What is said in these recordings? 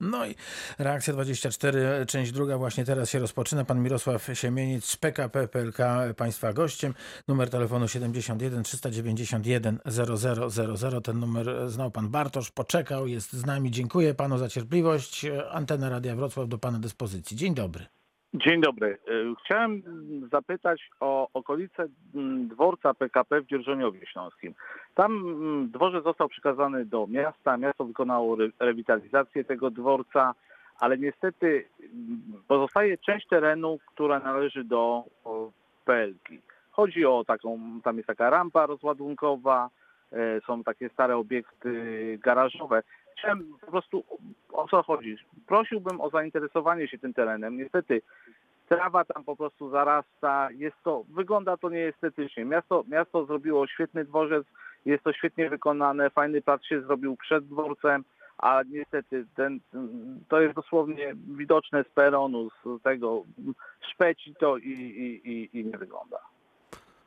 No i reakcja 24, część druga właśnie teraz się rozpoczyna. Pan Mirosław Siemieniec z PKP PLK Państwa gościem. Numer telefonu 71 391 0000. Ten numer znał pan Bartosz, poczekał, jest z nami. Dziękuję panu za cierpliwość. Antena Radia Wrocław do pana dyspozycji. Dzień dobry. Dzień dobry. Y, Chciałem zapytać o okolice dworca PKP w Dzierżoniowie Śląskim. Tam dworzec został przekazany do miasta, miasto wykonało re- rewitalizację tego dworca, ale niestety pozostaje część terenu, która należy do PLK. Chodzi o taką, tam jest taka rampa rozładunkowa, e, są takie stare obiekty garażowe. Chciałem po prostu o co chodzi. Prosiłbym o zainteresowanie się tym terenem. Niestety trawa tam po prostu zarasta, jest to, wygląda to nieestetycznie. Miasto, miasto zrobiło świetny dworzec, jest to świetnie wykonane, fajny plac się zrobił przed dworcem, a niestety ten, to jest dosłownie widoczne z peronu, z tego szpeci to i, i, i, i nie wygląda.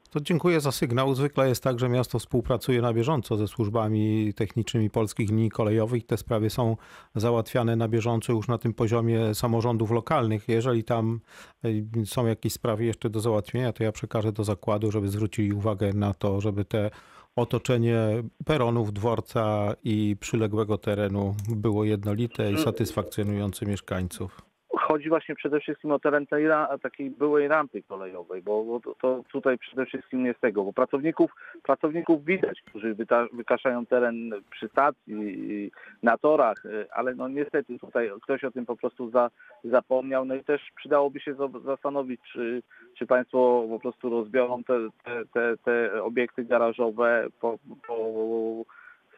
To dziękuję za sygnał. Zwykle jest tak, że miasto współpracuje na bieżąco ze służbami technicznymi polskich linii kolejowych. Te sprawy są załatwiane na bieżąco już na tym poziomie samorządów lokalnych. Jeżeli tam y, są jakieś sprawy jeszcze do załatwienia, to ja przekażę do zakładu, żeby zwrócili uwagę na to, żeby te otoczenie peronów, dworca i przyległego terenu było jednolite i satysfakcjonujące mieszkańców. Chodzi właśnie przede wszystkim o teren tej takiej byłej rampy kolejowej, bo, to, to tutaj przede wszystkim jest tego, bo pracowników, pracowników widać, którzy wyta- wykaszają teren przy stacji, na torach, y, ale no niestety tutaj ktoś o tym po prostu za, zapomniał, no i też przydałoby się za- zastanowić, czy, czy państwo po prostu rozbiorą te, te, te, te obiekty garażowe po, po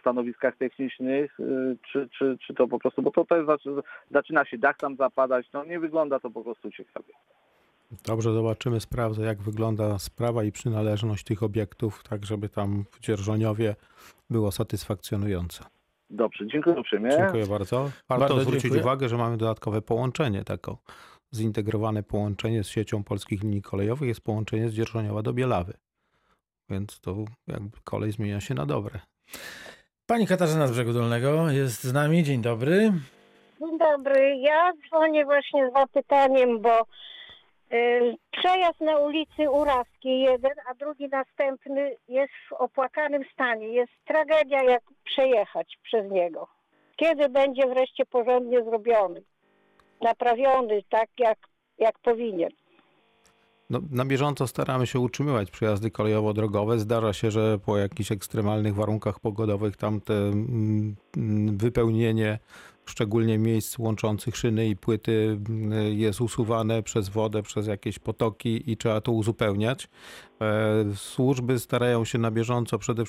stanowiskach technicznych, y, czy, czy, czy to po prostu, bo to też zaczy- zaczyna się dach tam zapadać, no nie wygląda to po prostu ciekawie. Dobrze, zobaczymy, sprawdzę jak wygląda sprawa i przynależność tych obiektów, tak żeby tam w Dzierżoniowie było satysfakcjonujące. Dobrze, dziękuję uprzejmie. Dziękuję bardzo. Warto Bardzo zwrócić dziękuję. uwagę, że mamy dodatkowe połączenie, taką zintegrowane połączenie z siecią polskich linii kolejowych jest połączenie z Dzierżoniowa do Bielawy. Więc to jakby kolej zmienia się na dobre. Pani Katarzyna z Brzegu Dolnego jest z nami. Dzień dobry. Dzień dobry. Ja dzwonię właśnie z zapytaniem, bo y, przejazd na ulicy Urawskiej jeden, a drugi następny jest w opłakanym stanie. Jest tragedia, jak przejechać przez niego. Kiedy będzie wreszcie porządnie zrobiony? Naprawiony tak, jak, jak powinien. No, na bieżąco staramy się utrzymywać przejazdy kolejowo-drogowe. Zdarza się, że po jakichś ekstremalnych warunkach pogodowych tam te mm, wypełnienie szczególnie miejsc łączących szyny i płyty mm, jest usuwane przez wodę, przez jakieś potoki i trzeba to uzupełniać. E, Służby starają się na bieżąco przede,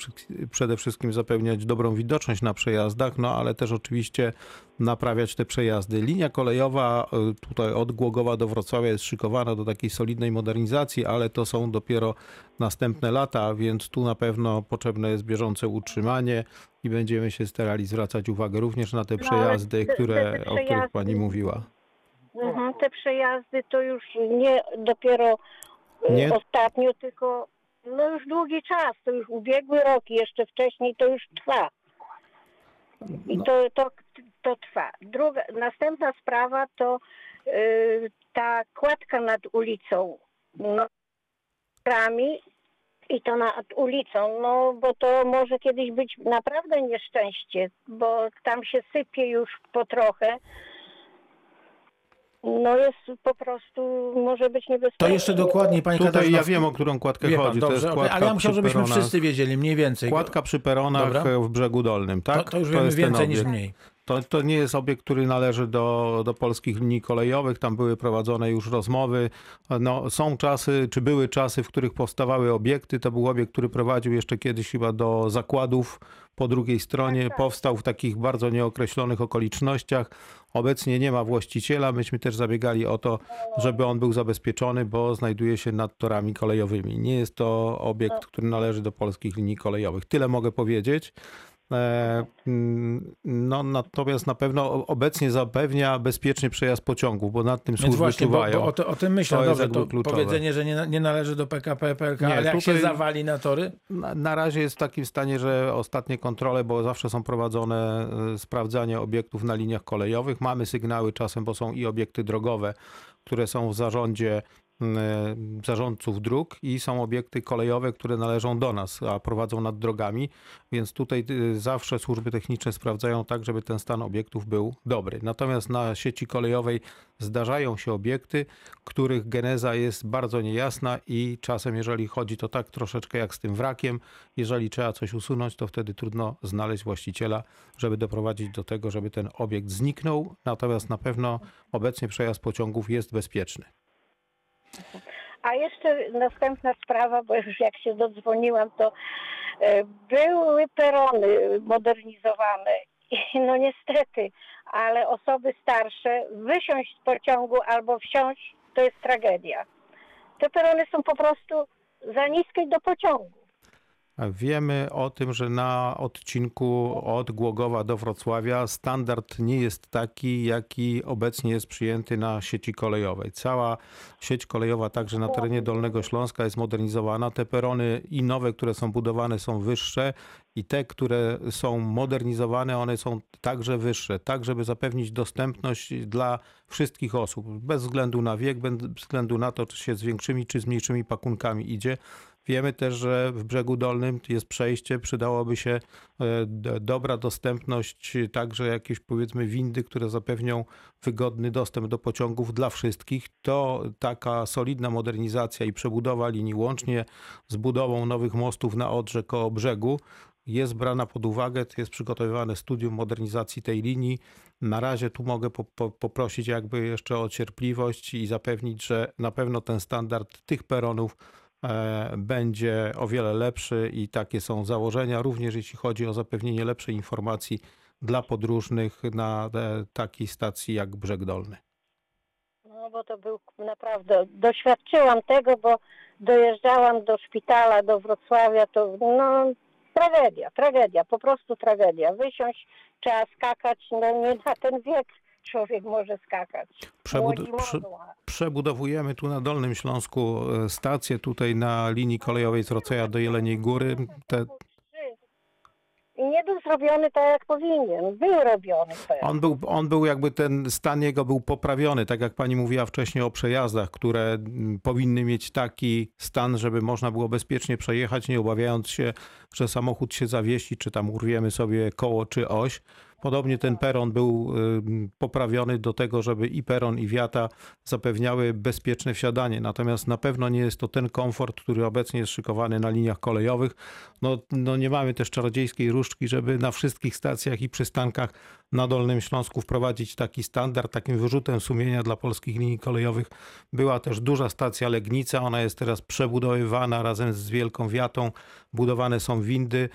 przede wszystkim zapewniać dobrą widoczność na przejazdach, no ale też oczywiście naprawiać te przejazdy. Linia kolejowa e, tutaj od Głogowa do Wrocławia jest szykowana do takiej solidnej modernizacji, ale to są dopiero następne lata, więc tu na pewno potrzebne jest bieżące utrzymanie i będziemy się starali zwracać uwagę również na te No, przejazdy, te- które, te o których przejazdy- pani mówiła. Mhm, te przejazdy to już nie dopiero y, Nie? ostatnio, tylko no już długi czas, to już ubiegły rok i jeszcze wcześniej to już trwa. I No. to, to, to trwa. Druga, następna sprawa to y, ta kładka nad ulicą, no, rami i to nad ulicą, no bo to może kiedyś być naprawdę nieszczęście, bo tam się sypie już po trochę. No jest po prostu, może być niebezpieczne. To jeszcze dokładniej pani Tutaj Katarzyna. ja wiem, o którą kładkę Wie pan, chodzi. to dobrze, jest kładka ale ja przy żebyśmy peronach. wszyscy wiedzieli mniej więcej. Kładka przy peronach Dobra. w brzegu dolnym, tak? to, to już wiemy jest ten więcej niż mniej. To, to nie jest obiekt, który należy do, do polskich linii kolejowych. Tam były prowadzone już rozmowy. No, są czasy, czy były czasy, w których powstawały obiekty. To był obiekt, który prowadził jeszcze kiedyś chyba do zakładów po drugiej stronie. Powstał w takich bardzo nieokreślonych okolicznościach. Obecnie nie ma właściciela. Myśmy też zabiegali o to, żeby on był zabezpieczony, bo znajduje się nad torami kolejowymi. Nie jest to obiekt, który należy do polskich linii kolejowych. Tyle mogę powiedzieć. E, mm, No, natomiast na pewno obecnie zapewnia bezpieczny przejazd pociągów, bo nad tym służby właśnie, bo, czuwają. bo o, to, o tym myślę. To Dobrze, to kluczowe. powiedzenie, że nie, nie należy do PKP, PLK, Nie, ale jak się zawali na tory, Na, na razie jest w takim stanie, że ostatnie kontrole, bo zawsze są prowadzone e, sprawdzanie obiektów na liniach kolejowych. Mamy sygnały czasem, bo są i obiekty drogowe, które są w zarządzie zarządców dróg i są obiekty kolejowe, które należą do nas, a prowadzą nad drogami, więc tutaj y, zawsze służby techniczne sprawdzają tak, żeby ten stan obiektów był dobry. Natomiast na sieci kolejowej zdarzają się obiekty, których geneza jest bardzo niejasna i czasem, jeżeli chodzi to tak troszeczkę jak z tym wrakiem, jeżeli trzeba coś usunąć, to wtedy trudno znaleźć właściciela, żeby doprowadzić do tego, żeby ten obiekt zniknął. Natomiast na pewno obecnie przejazd pociągów jest bezpieczny. A jeszcze następna sprawa, bo już jak się dodzwoniłam, to e, były perony modernizowane. No niestety, ale osoby starsze wysiąść z pociągu albo wsiąść to jest tragedia. Te perony są po prostu za niskie do pociągu. Wiemy o tym, że na odcinku od Głogowa do Wrocławia standard nie jest taki, jaki obecnie jest przyjęty na sieci kolejowej. Cała sieć kolejowa, także na terenie Dolnego Śląska, jest modernizowana. Te perony i nowe, które są budowane, są wyższe, i te, które są modernizowane, one są także wyższe, tak żeby zapewnić dostępność dla wszystkich osób, bez względu na wiek, bez względu na to, czy się z większymi, czy z mniejszymi pakunkami idzie. Wiemy też, że w brzegu dolnym jest przejście, przydałoby się e, dobra dostępność, także jakieś powiedzmy windy, które zapewnią wygodny dostęp do pociągów dla wszystkich. To taka solidna modernizacja i przebudowa linii łącznie z budową nowych mostów na Odrze koło brzegu jest brana pod uwagę, jest przygotowywane studium modernizacji tej linii. Na razie tu mogę po, po, poprosić jakby jeszcze o cierpliwość i zapewnić, że na pewno ten standard tych peronów będzie o wiele lepszy i takie są założenia, również jeśli chodzi o zapewnienie lepszej informacji dla podróżnych na e, takiej stacji jak Brzeg Dolny. No bo to był naprawdę, doświadczyłam tego, bo dojeżdżałam do szpitala, do Wrocławia, to no tragedia, tragedia, po prostu tragedia. Wysiąść, trzeba skakać, no nie na ten wiek człowiek może skakać. Przebud- prze- Przebudowujemy tu na Dolnym Śląsku e, stację tutaj na linii kolejowej z Wrocławia do Jeleniej Góry. Te, I nie był zrobiony tak, jak powinien. Był robiony pewnie. On był, on był jakby ten stan jego był poprawiony, tak jak pani mówiła wcześniej o przejazdach, które powinny mieć taki stan, żeby można było bezpiecznie przejechać, nie obawiając się, że samochód się zawiesi, czy tam urwiemy sobie koło czy oś. Podobnie ten peron był poprawiony do tego, żeby i peron, i wiata zapewniały bezpieczne wsiadanie. Natomiast na pewno nie jest to ten komfort, który obecnie jest szykowany na liniach kolejowych. No, no nie mamy też czarodziejskiej różdżki, żeby na wszystkich stacjach i przystankach na Dolnym Śląsku wprowadzić taki standard. Takim wyrzutem sumienia dla polskich linii kolejowych była też duża stacja Legnica. Ona jest teraz przebudowywana razem z Wielką Wiatą. Budowane są windy,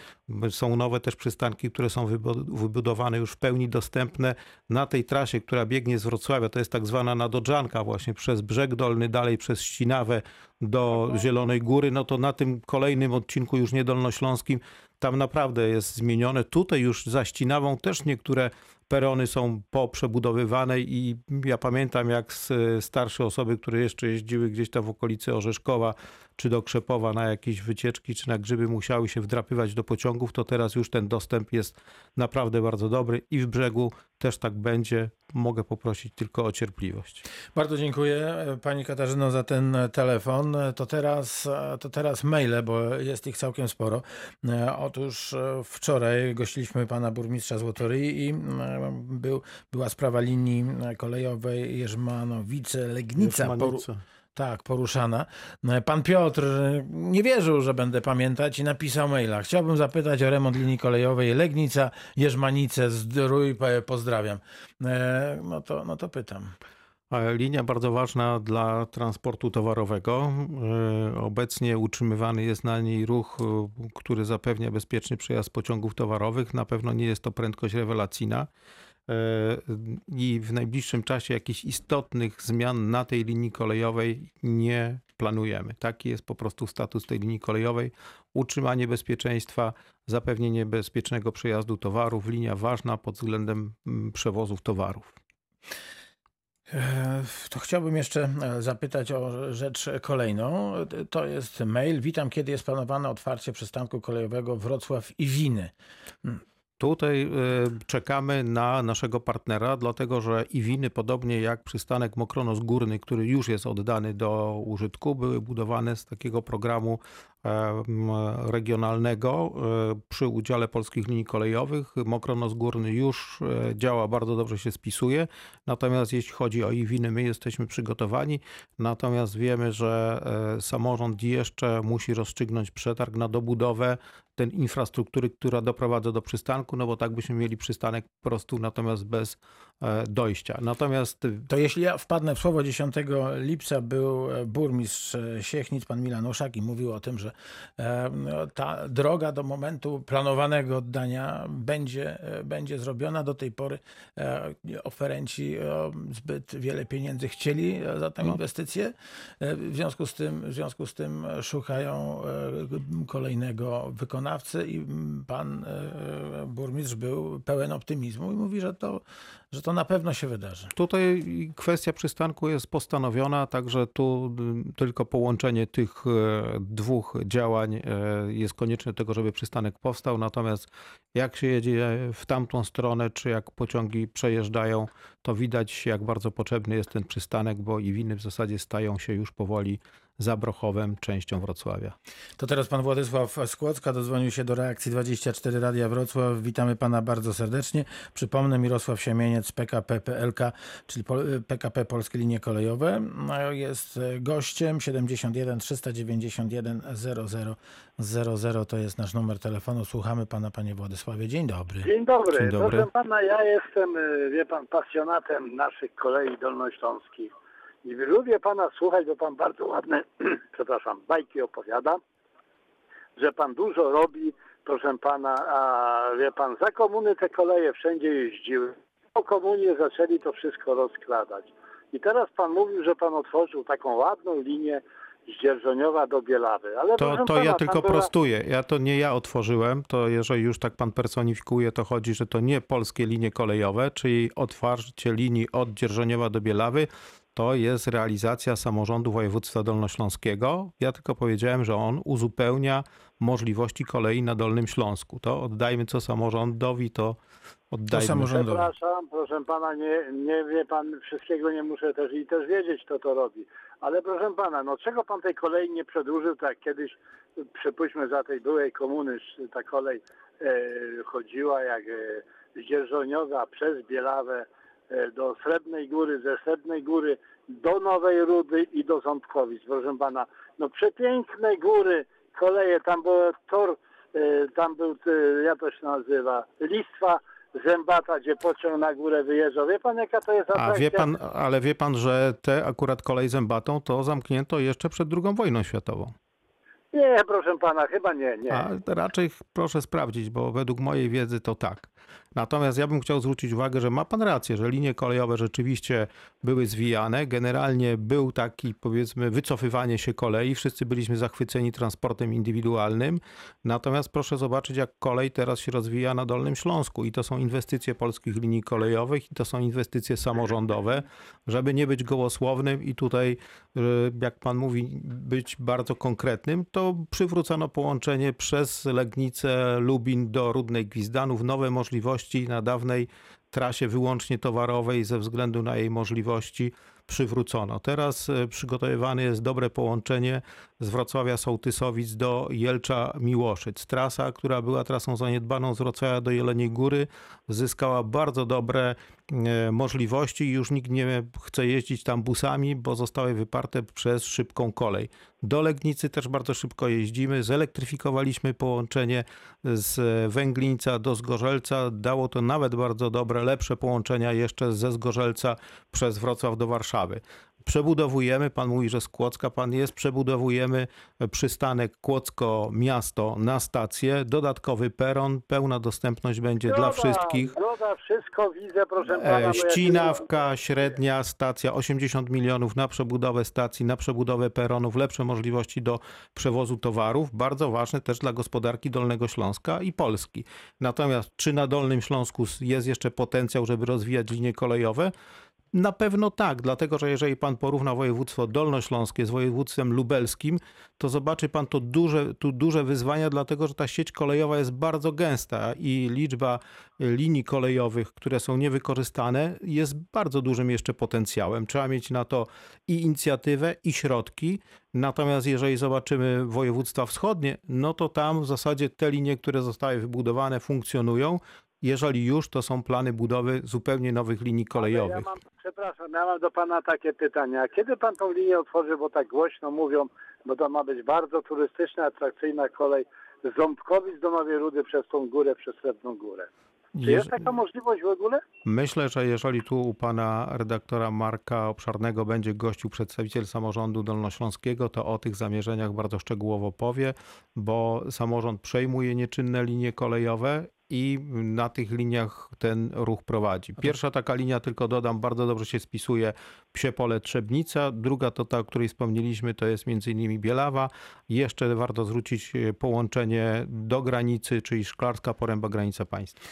są nowe też przystanki, które są wybu- wybudowane już w pełni dostępne. Na tej trasie, która biegnie z Wrocławia, to jest tak zwana nadodrzanka właśnie przez Brzeg Dolny, dalej przez Ścinawę do Zielonej Góry, no to na tym kolejnym odcinku już niedolnośląskim tam naprawdę jest zmienione. Tutaj już za Ścinawą też niektóre perony są poprzebudowywane i ja pamiętam jak starsze osoby, które jeszcze jeździły gdzieś tam w okolicy Orzeszkowa czy do Krzepowa na jakieś wycieczki czy na grzyby musiały się wdrapywać do pociągów, to teraz już ten dostęp jest naprawdę bardzo dobry i w brzegu też tak będzie. Mogę poprosić tylko o cierpliwość. Bardzo dziękuję e, Pani Katarzyno za ten e, telefon. E, To teraz, to teraz maile, bo jest ich całkiem sporo. Otóż wczoraj gościliśmy Pana Burmistrza Złotoryi i był, była sprawa linii kolejowej Jerzmanowice-Legnica. Tak, poruszana. E, Pan Piotr e, nie wierzył, że będę pamiętać i napisał maila. Chciałbym zapytać o remont linii kolejowej Legnica, Jerzmanice, Zdrój, pozdrawiam. E, No to, no to pytam. Linia bardzo ważna dla transportu towarowego. E, Obecnie utrzymywany jest na niej ruch, e, który zapewnia bezpieczny przejazd pociągów towarowych. Na pewno nie jest to prędkość rewelacyjna, i w najbliższym czasie jakichś istotnych zmian na tej linii kolejowej nie planujemy. Taki jest po prostu status tej linii kolejowej. Utrzymanie bezpieczeństwa, zapewnienie bezpiecznego przejazdu towarów, linia ważna pod względem mm, przewozów towarów. E, To chciałbym jeszcze e, zapytać o rzecz kolejną. To jest mail. Witam, kiedy jest planowane otwarcie przystanku kolejowego Wrocław i Winy. Tutaj y, czekamy na naszego partnera, dlatego że Iwiny, podobnie jak przystanek Mokronos Górny, który już jest oddany do użytku, były budowane z takiego programu regionalnego e, przy udziale polskich linii kolejowych. Mokronos Górny już e, działa, bardzo dobrze się spisuje. Natomiast jeśli chodzi o Iwiny, my jesteśmy przygotowani. Natomiast wiemy, że e, samorząd jeszcze musi rozstrzygnąć przetarg na dobudowę tej infrastruktury, która doprowadza do przystanku, no bo tak byśmy mieli przystanek po prostu, natomiast bez dojścia. Natomiast To jeśli ja wpadnę w słowo 10 lipca był e, burmistrz e, Siechnic, pan Milan Oszak i mówił o tym, że e, no, ta droga do momentu planowanego oddania będzie, e, będzie zrobiona. Do tej pory e, oferenci e, zbyt wiele pieniędzy chcieli e, za tę No. inwestycję. E, W związku z tym, w związku z tym szukają e, kolejnego wykonawcy i pan e, burmistrz był pełen optymizmu i mówi, że to, że to na pewno się wydarzy. Tutaj kwestia przystanku jest postanowiona, także tu y, tylko połączenie tych e, dwóch działań e, jest konieczne tego, żeby przystanek powstał. Natomiast jak się jedzie w tamtą stronę, czy jak pociągi przejeżdżają, to widać jak bardzo potrzebny jest ten przystanek, bo i winy w zasadzie stają się już powoli Zabrochowem, częścią Wrocławia. To teraz pan Władysław Skłocka dodzwonił się do reakcji 24 Radia Wrocław. Witamy pana bardzo serdecznie. Przypomnę, Mirosław Siemieniec, PKP PLK, czyli PKP Polskie Linie Kolejowe. No, Jest e, gościem 71 391 0000 to jest nasz numer telefonu. Słuchamy pana, panie Władysławie. Dzień dobry. Dzień dobry. Dzień dobry. Proszę pana, ja jestem, y, wie pan, pasjonatem naszych kolei dolnośląskich. I lubię pana słuchać, bo pan bardzo ładne, przepraszam, bajki opowiada, że pan dużo robi, proszę pana, a wie pan, za komuny te koleje wszędzie jeździły. Po komunie zaczęli to wszystko rozkładać. I teraz pan mówił, że pan otworzył taką ładną linię z Dzierżoniowa do Bielawy. Ale To, to pana, ja tylko była- prostuję. Ja to nie ja otworzyłem, to jeżeli już tak pan personifikuje, to chodzi, że to nie polskie linie kolejowe, czyli otwarcie linii od Dzierżoniowa do Bielawy, to jest realizacja samorządu województwa dolnośląskiego. Ja tylko powiedziałem, że on uzupełnia możliwości kolei na Dolnym Śląsku. To oddajmy co samorządowi, to oddajmy. samorządowi. Przepraszam, proszę pana, nie, nie wie pan, wszystkiego nie muszę też i też wiedzieć, kto to robi. Ale proszę pana, no czego pan tej kolei nie przedłużył, tak kiedyś, przypuśćmy za tej byłej komuny, ta kolej e, chodziła jak e, z Dzierżoniowa przez Bielawę e, do Srebrnej Góry, ze Srebrnej Góry do Nowej Rudy i do Ząbkowic, proszę pana. No przepiękne góry, koleje, tam był tor, e, tam był, e, jak to się nazywa, listwa zębata, gdzie pociąg na górę wyjeżdżał. Wie pan, jaka to jest A atrakcja? wie pan, ale wie pan, że te akurat kolej zębatą to zamknięto jeszcze przed II wojną światową. Nie, proszę pana, chyba nie, nie. A raczej proszę sprawdzić, bo według mojej wiedzy to tak. Natomiast ja bym chciał zwrócić uwagę, że ma pan rację, że linie kolejowe rzeczywiście były zwijane. Generalnie był taki, powiedzmy, wycofywanie się kolei. Wszyscy byliśmy zachwyceni transportem indywidualnym. Natomiast proszę zobaczyć, jak kolej teraz się rozwija na Dolnym Śląsku. I to są inwestycje polskich linii kolejowych, i to są inwestycje samorządowe. Żeby nie być gołosłownym i tutaj, y, jak pan mówi, być bardzo konkretnym, to przywrócono połączenie przez Legnicę, Lubin do Rudnej Gwizdanów, nowe możliwości na dawnej trasie wyłącznie towarowej ze względu na jej możliwości przywrócono. Teraz e, przygotowywane jest dobre połączenie z Wrocławia Sołtysowic do Jelcza Miłoszyc. Trasa, która była trasą zaniedbaną z Wrocławia do Jeleniej Góry, zyskała bardzo dobre e, możliwości i już nikt nie chce jeździć tam busami, bo zostały wyparte przez szybką kolej. Do Legnicy też bardzo szybko jeździmy. Zelektryfikowaliśmy połączenie z Węglińca do Zgorzelca. Dało to nawet bardzo dobre, lepsze połączenia jeszcze ze Zgorzelca przez Wrocław do Warszawy. Przebudowujemy, pan mówi, że z Kłodzka pan jest, przebudowujemy przystanek Kłodzko miasto na stację, dodatkowy peron, pełna dostępność będzie dla Zgoda, wszystkich. Zgoda, wszystko widzę, proszę pana. E, jak- Ścinawka, średnia stacja, 80 milionów na przebudowę stacji, na przebudowę peronów, lepsze możliwości do przewozu towarów. Bardzo ważne też dla gospodarki Dolnego Śląska i Polski. Natomiast czy na Dolnym Śląsku jest jeszcze potencjał, żeby rozwijać linie kolejowe? Na pewno tak, dlatego że jeżeli pan porówna województwo dolnośląskie z województwem lubelskim, to zobaczy pan to duże, tu duże wyzwania, dlatego że ta sieć kolejowa jest bardzo gęsta i liczba y, linii kolejowych, które są niewykorzystane, jest bardzo dużym jeszcze potencjałem. Trzeba mieć na to i inicjatywę, i środki. Natomiast jeżeli zobaczymy województwa wschodnie, no to tam w zasadzie te linie, które zostały wybudowane, funkcjonują. Jeżeli już, to są plany budowy zupełnie nowych linii Ja kolejowych. mam, przepraszam, ja mam do pana takie pytanie. A kiedy pan tą linię otworzy, bo tak głośno mówią, bo to ma być bardzo turystyczna, atrakcyjna kolej z Ząbkowic do Nowej Rudy przez tą górę, przez Srebrną Górę. Czy jest taka możliwość w ogóle? Myślę, że jeżeli tu u pana redaktora Marka Obszarnego będzie gościł przedstawiciel samorządu dolnośląskiego, to o tych zamierzeniach bardzo szczegółowo powie, bo samorząd przejmuje nieczynne linie kolejowe i na tych liniach ten ruch prowadzi. Pierwsza taka linia, tylko dodam, bardzo dobrze się spisuje Psiepole Trzebnica. Druga to ta, o której wspomnieliśmy, to jest między innymi Bielawa. Jeszcze warto zwrócić e, połączenie do granicy, czyli Szklarska Poręba, granica państwa.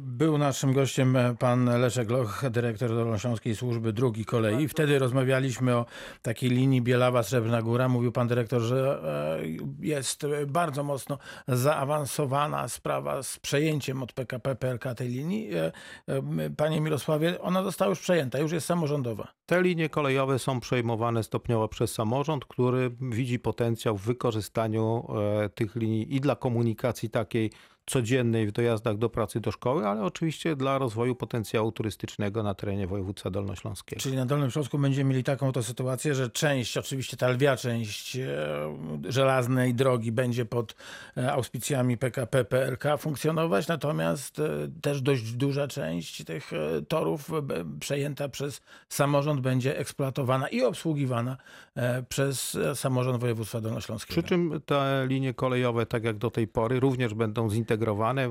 Był naszym gościem pan Leszek Loch, dyrektor Dolnośląskiej Służby Drugi Kolei. Wtedy rozmawialiśmy o takiej linii Bielawa-Srebrna Góra. Mówił pan dyrektor, że e, jest bardzo mocno zaawansowana sprawa z przejęciem od PKP PLK tej linii. E, e, Panie Mirosławie, ona została już przejęta, już jest samorządowa. Te linie kolejowe są przejmowane stopniowo przez samorząd, który widzi potencjał w wykorzystaniu e, tych linii i dla komunikacji takiej codziennej w dojazdach do pracy, do szkoły, ale oczywiście dla rozwoju potencjału turystycznego na terenie województwa dolnośląskiego. Czyli na Dolnym Śląsku będziemy mieli taką oto sytuację, że część, oczywiście ta lwia część e, żelaznej drogi będzie pod e, auspicjami PKP PLK funkcjonować, natomiast e, też dość duża część tych torów przejęta przez samorząd będzie eksploatowana i obsługiwana przez samorząd województwa dolnośląskiego. Przy czym te linie kolejowe, tak jak do tej pory, również będą zintegrowane.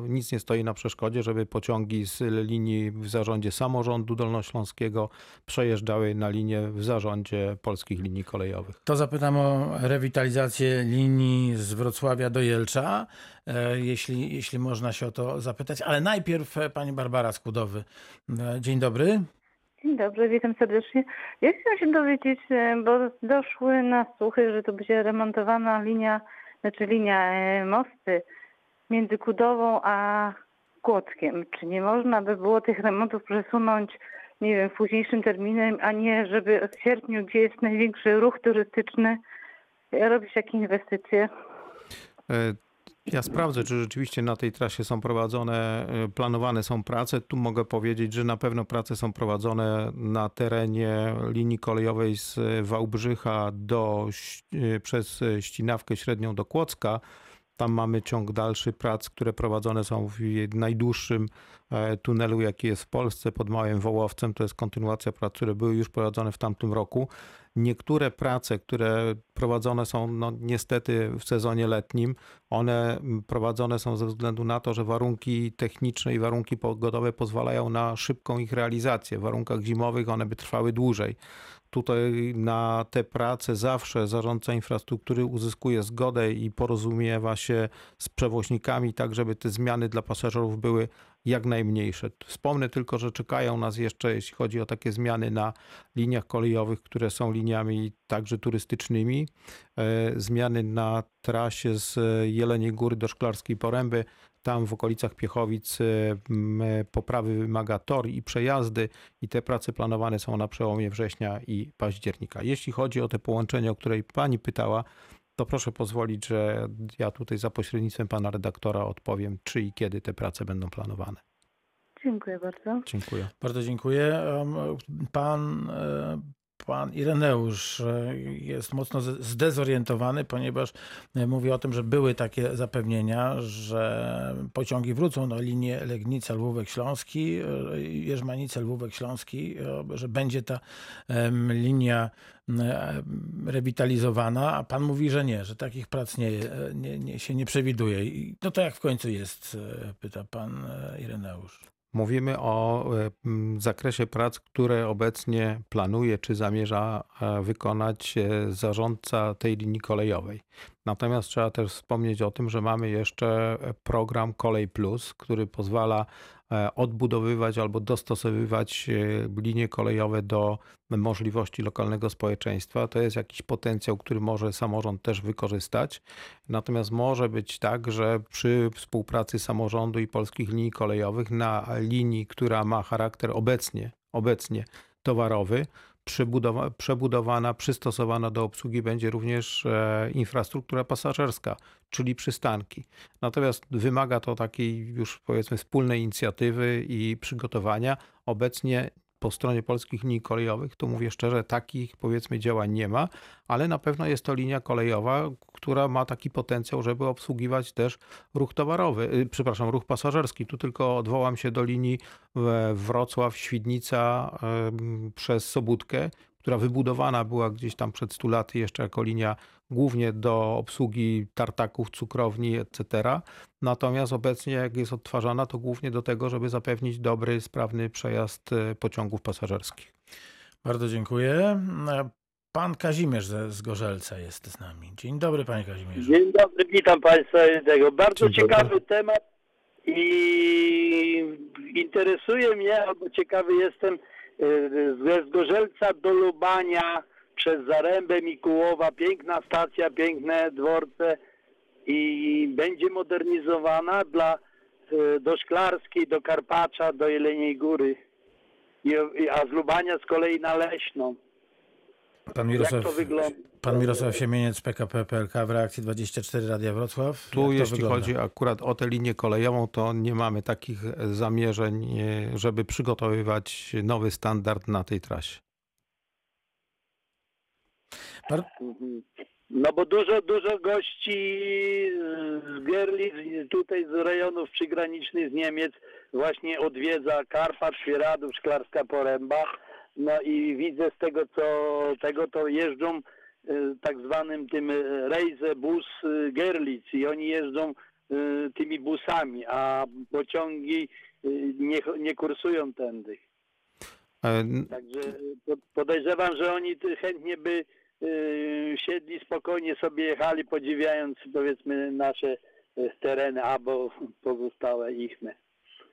Nic nie stoi na przeszkodzie, żeby pociągi z linii w zarządzie samorządu dolnośląskiego przejeżdżały na linię w zarządzie polskich linii kolejowych. To zapytam o rewitalizację linii z Wrocławia do Jelcza, e, jeśli, jeśli można się o to zapytać. Ale najpierw e, pani Barbara Skudowy. E, Dzień dobry. Dzień dobry, witam serdecznie. Ja chciałam się dowiedzieć, bo doszły na słuchy, że to będzie remontowana linia, znaczy linia mosty między Kudową a Kłodzkiem. Czy nie można by było tych remontów przesunąć, nie wiem, późniejszym terminem, a nie żeby w sierpniu, gdzie jest największy ruch turystyczny, robić takie inwestycje? E, Ja sprawdzę, czy rzeczywiście na tej trasie są prowadzone, e, planowane są prace. Tu mogę powiedzieć, że na pewno prace są prowadzone na terenie linii kolejowej z Wałbrzycha do, e, przez ścinawkę średnią do Kłodzka. Tam mamy ciąg dalszy prac, które prowadzone są w najdłuższym e, tunelu, jaki jest w Polsce pod Małym Wołowcem. To jest kontynuacja prac, które były już prowadzone w tamtym roku. Niektóre prace, które prowadzone są no, niestety w sezonie letnim, one prowadzone są ze względu na to, że warunki techniczne i warunki pogodowe pozwalają na szybką ich realizację. W warunkach zimowych one by trwały dłużej. Tutaj na te prace zawsze zarządca infrastruktury uzyskuje zgodę i porozumiewa się z przewoźnikami, tak żeby te zmiany dla pasażerów były jak najmniejsze. Wspomnę tylko, że czekają nas jeszcze, jeśli chodzi o takie zmiany na liniach kolejowych, które są liniami także turystycznymi, e, zmiany na trasie z Jeleniej Góry do Szklarskiej Poręby. Tam w okolicach Piechowic m, poprawy wymaga tor i przejazdy i te prace planowane są na przełomie września i października. Jeśli chodzi o te połączenie, o której pani pytała, to proszę pozwolić, że ja tutaj za pośrednictwem pana redaktora odpowiem, czy i kiedy te prace będą planowane. Dziękuję bardzo. Dziękuję. Bardzo dziękuję. Pan e, pan Ireneusz e, jest mocno zdezorientowany, ponieważ e, mówi o tym, że były takie zapewnienia, że pociągi wrócą na linię Legnica, Lwówek Śląski, e, Jerzmanice, Lwówek Śląski, że będzie ta linia rewitalizowana, a pan mówi, że nie, że takich prac nie, nie, nie, się nie przewiduje. I No to jak w końcu jest, pyta pan Ireneusz. Mówimy o e, zakresie prac, które obecnie planuje czy zamierza e, wykonać e, zarządca tej linii kolejowej. Natomiast trzeba też wspomnieć o tym, że mamy jeszcze program Kolej Plus, który pozwala odbudowywać albo dostosowywać e, linie kolejowe do możliwości lokalnego społeczeństwa. To jest jakiś potencjał, który może samorząd też wykorzystać. Natomiast może być tak, że przy współpracy samorządu i polskich linii kolejowych na linii, która ma charakter obecnie, obecnie towarowy, przebudowana, przystosowana do obsługi będzie również e, infrastruktura pasażerska, czyli przystanki. Natomiast wymaga to takiej już powiedzmy wspólnej inicjatywy i przygotowania. Obecnie po stronie polskich linii kolejowych, to mówię szczerze, takich powiedzmy działań nie ma, ale na pewno jest to linia kolejowa, która ma taki potencjał, żeby obsługiwać też ruch towarowy, y, przepraszam, ruch pasażerski. Tu tylko odwołam się do linii e, Wrocław-Świdnica em, przez Sobótkę, która wybudowana była gdzieś tam przed 100 laty jeszcze jako linia głównie do obsługi tartaków, cukrowni, etc. Natomiast obecnie jak jest odtwarzana, to głównie do tego, żeby zapewnić dobry, sprawny przejazd e, pociągów pasażerskich. Bardzo dziękuję. E, Pan Kazimierz ze Zgorzelca jest z nami. Dzień dobry, panie Kazimierzu. Dzień dobry, witam Państwa. Bardzo Dzień dobry. ciekawy temat i interesuje mnie, albo ciekawy jestem, ze Zgorzelca do Lubania przez Zarębę Mikułowa, piękna stacja, piękne dworce i będzie modernizowana dla y, do Szklarskiej, do Karpacza, do Jeleniej Góry. I, a z Lubania z kolei na Leśną. Pan Jak Mirosław, to wygląda? Pan Mirosław Siemieniec, PKP PLK w reakcji 24 Radia Wrocław. Tu jeśli wygląda? chodzi akurat o tę linię kolejową, to nie mamy takich zamierzeń, e, żeby przygotowywać nowy standard na tej trasie. Mhm. No bo dużo, dużo gości z Gerlitz, tutaj z rejonów przygranicznych z Niemiec właśnie odwiedza Karpat, Świeradów, Szklarska Poręba. No i widzę z tego co tego to jeżdżą tak zwanym tym y, Reisebus y, Gerlitz i oni jeżdżą tymi busami, a pociągi nie, nie kursują tędy. E, Także po- podejrzewam, że oni chętnie by siedli spokojnie sobie jechali, podziwiając powiedzmy nasze tereny albo pozostałe ichne.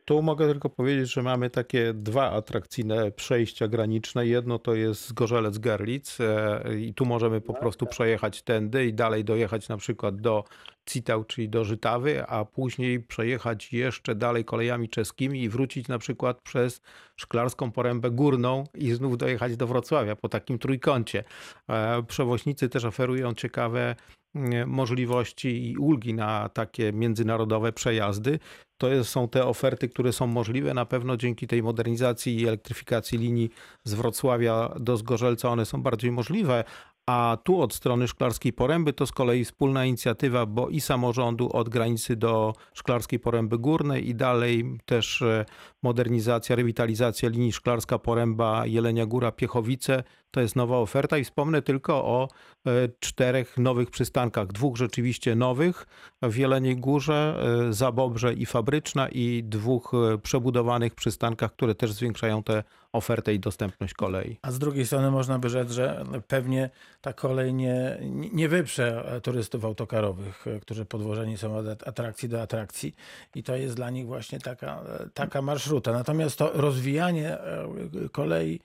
Tu mogę tylko powiedzieć, że mamy takie dwa atrakcyjne przejścia graniczne. Jedno to jest Zgorzelec-Gerlitz e, i tu możemy po Tak, prostu tak. przejechać tędy i dalej dojechać na przykład do Citał, czyli do Żytawy, a później przejechać jeszcze dalej kolejami czeskimi i wrócić na przykład przez Szklarską Porębę Górną i znów dojechać do Wrocławia po takim trójkącie. E, Przewoźnicy też oferują ciekawe mm, możliwości i ulgi na takie międzynarodowe przejazdy. To są te oferty, które są możliwe. Na pewno dzięki tej modernizacji i elektryfikacji linii z Wrocławia do Zgorzelca one są bardziej możliwe. A tu od strony Szklarskiej Poręby to z kolei wspólna inicjatywa, bo i samorządu od granicy do Szklarskiej Poręby Górnej i dalej też e, modernizacja, rewitalizacja linii Szklarska Poręba, Jelenia Góra, Piechowice. To jest nowa oferta i wspomnę tylko o e, czterech nowych przystankach. Dwóch rzeczywiście nowych w Jeleniej Górze, e, Zabobrze i Fabryczna i dwóch e, przebudowanych przystankach, które też zwiększają tę ofertę i dostępność kolei. A z drugiej strony można by rzec, że pewnie ta kolej nie, nie wyprze turystów autokarowych, którzy podwożeni są od atrakcji do atrakcji i to jest dla nich właśnie taka, taka marszruta. Natomiast to rozwijanie kolei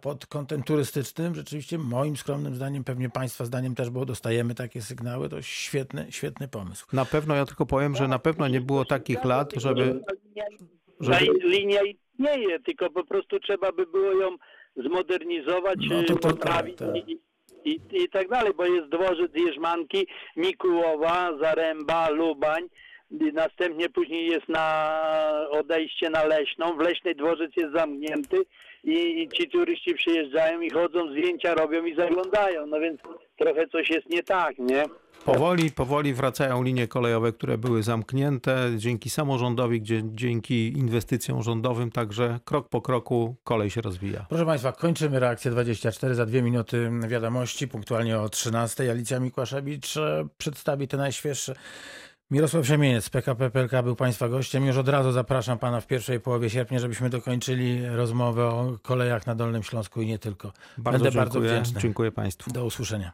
pod kątem turystycznym rzeczywiście moim skromnym zdaniem, pewnie Państwa zdaniem też, bo dostajemy takie sygnały, to świetny, świetny pomysł. Na pewno, ja tylko powiem, że na pewno nie było takich lat, żeby... Żeby... linia istnieje, tylko po prostu trzeba by było ją zmodernizować, No to- to poprawić tak, tak. I, i, i tak dalej, bo jest dworzec Jerzmanki, Mikułowa, Zaręba, Lubań, i następnie później jest na odejście na Leśną, w Leśnej dworzec jest zamknięty i, i ci turyści przyjeżdżają i chodzą, zdjęcia robią i zaglądają, no więc trochę coś jest nie tak, nie? Powoli, powoli wracają linie kolejowe, które były zamknięte dzięki samorządowi, gdzie, dzięki inwestycjom rządowym, także krok po kroku kolej się rozwija. Proszę Państwa, kończymy reakcję 24 za dwie minuty wiadomości, punktualnie o 13. Alicja Mikłaszewicz przedstawi te najświeższe. Mirosław Siemieniec PKP PLK był Państwa gościem. Już od razu zapraszam Pana w pierwszej połowie sierpnia, żebyśmy dokończyli rozmowę o kolejach na Dolnym Śląsku i nie tylko. Bardzo Będę bardzo dziękuję. wdzięczny. Dziękuję Państwu. Do usłyszenia.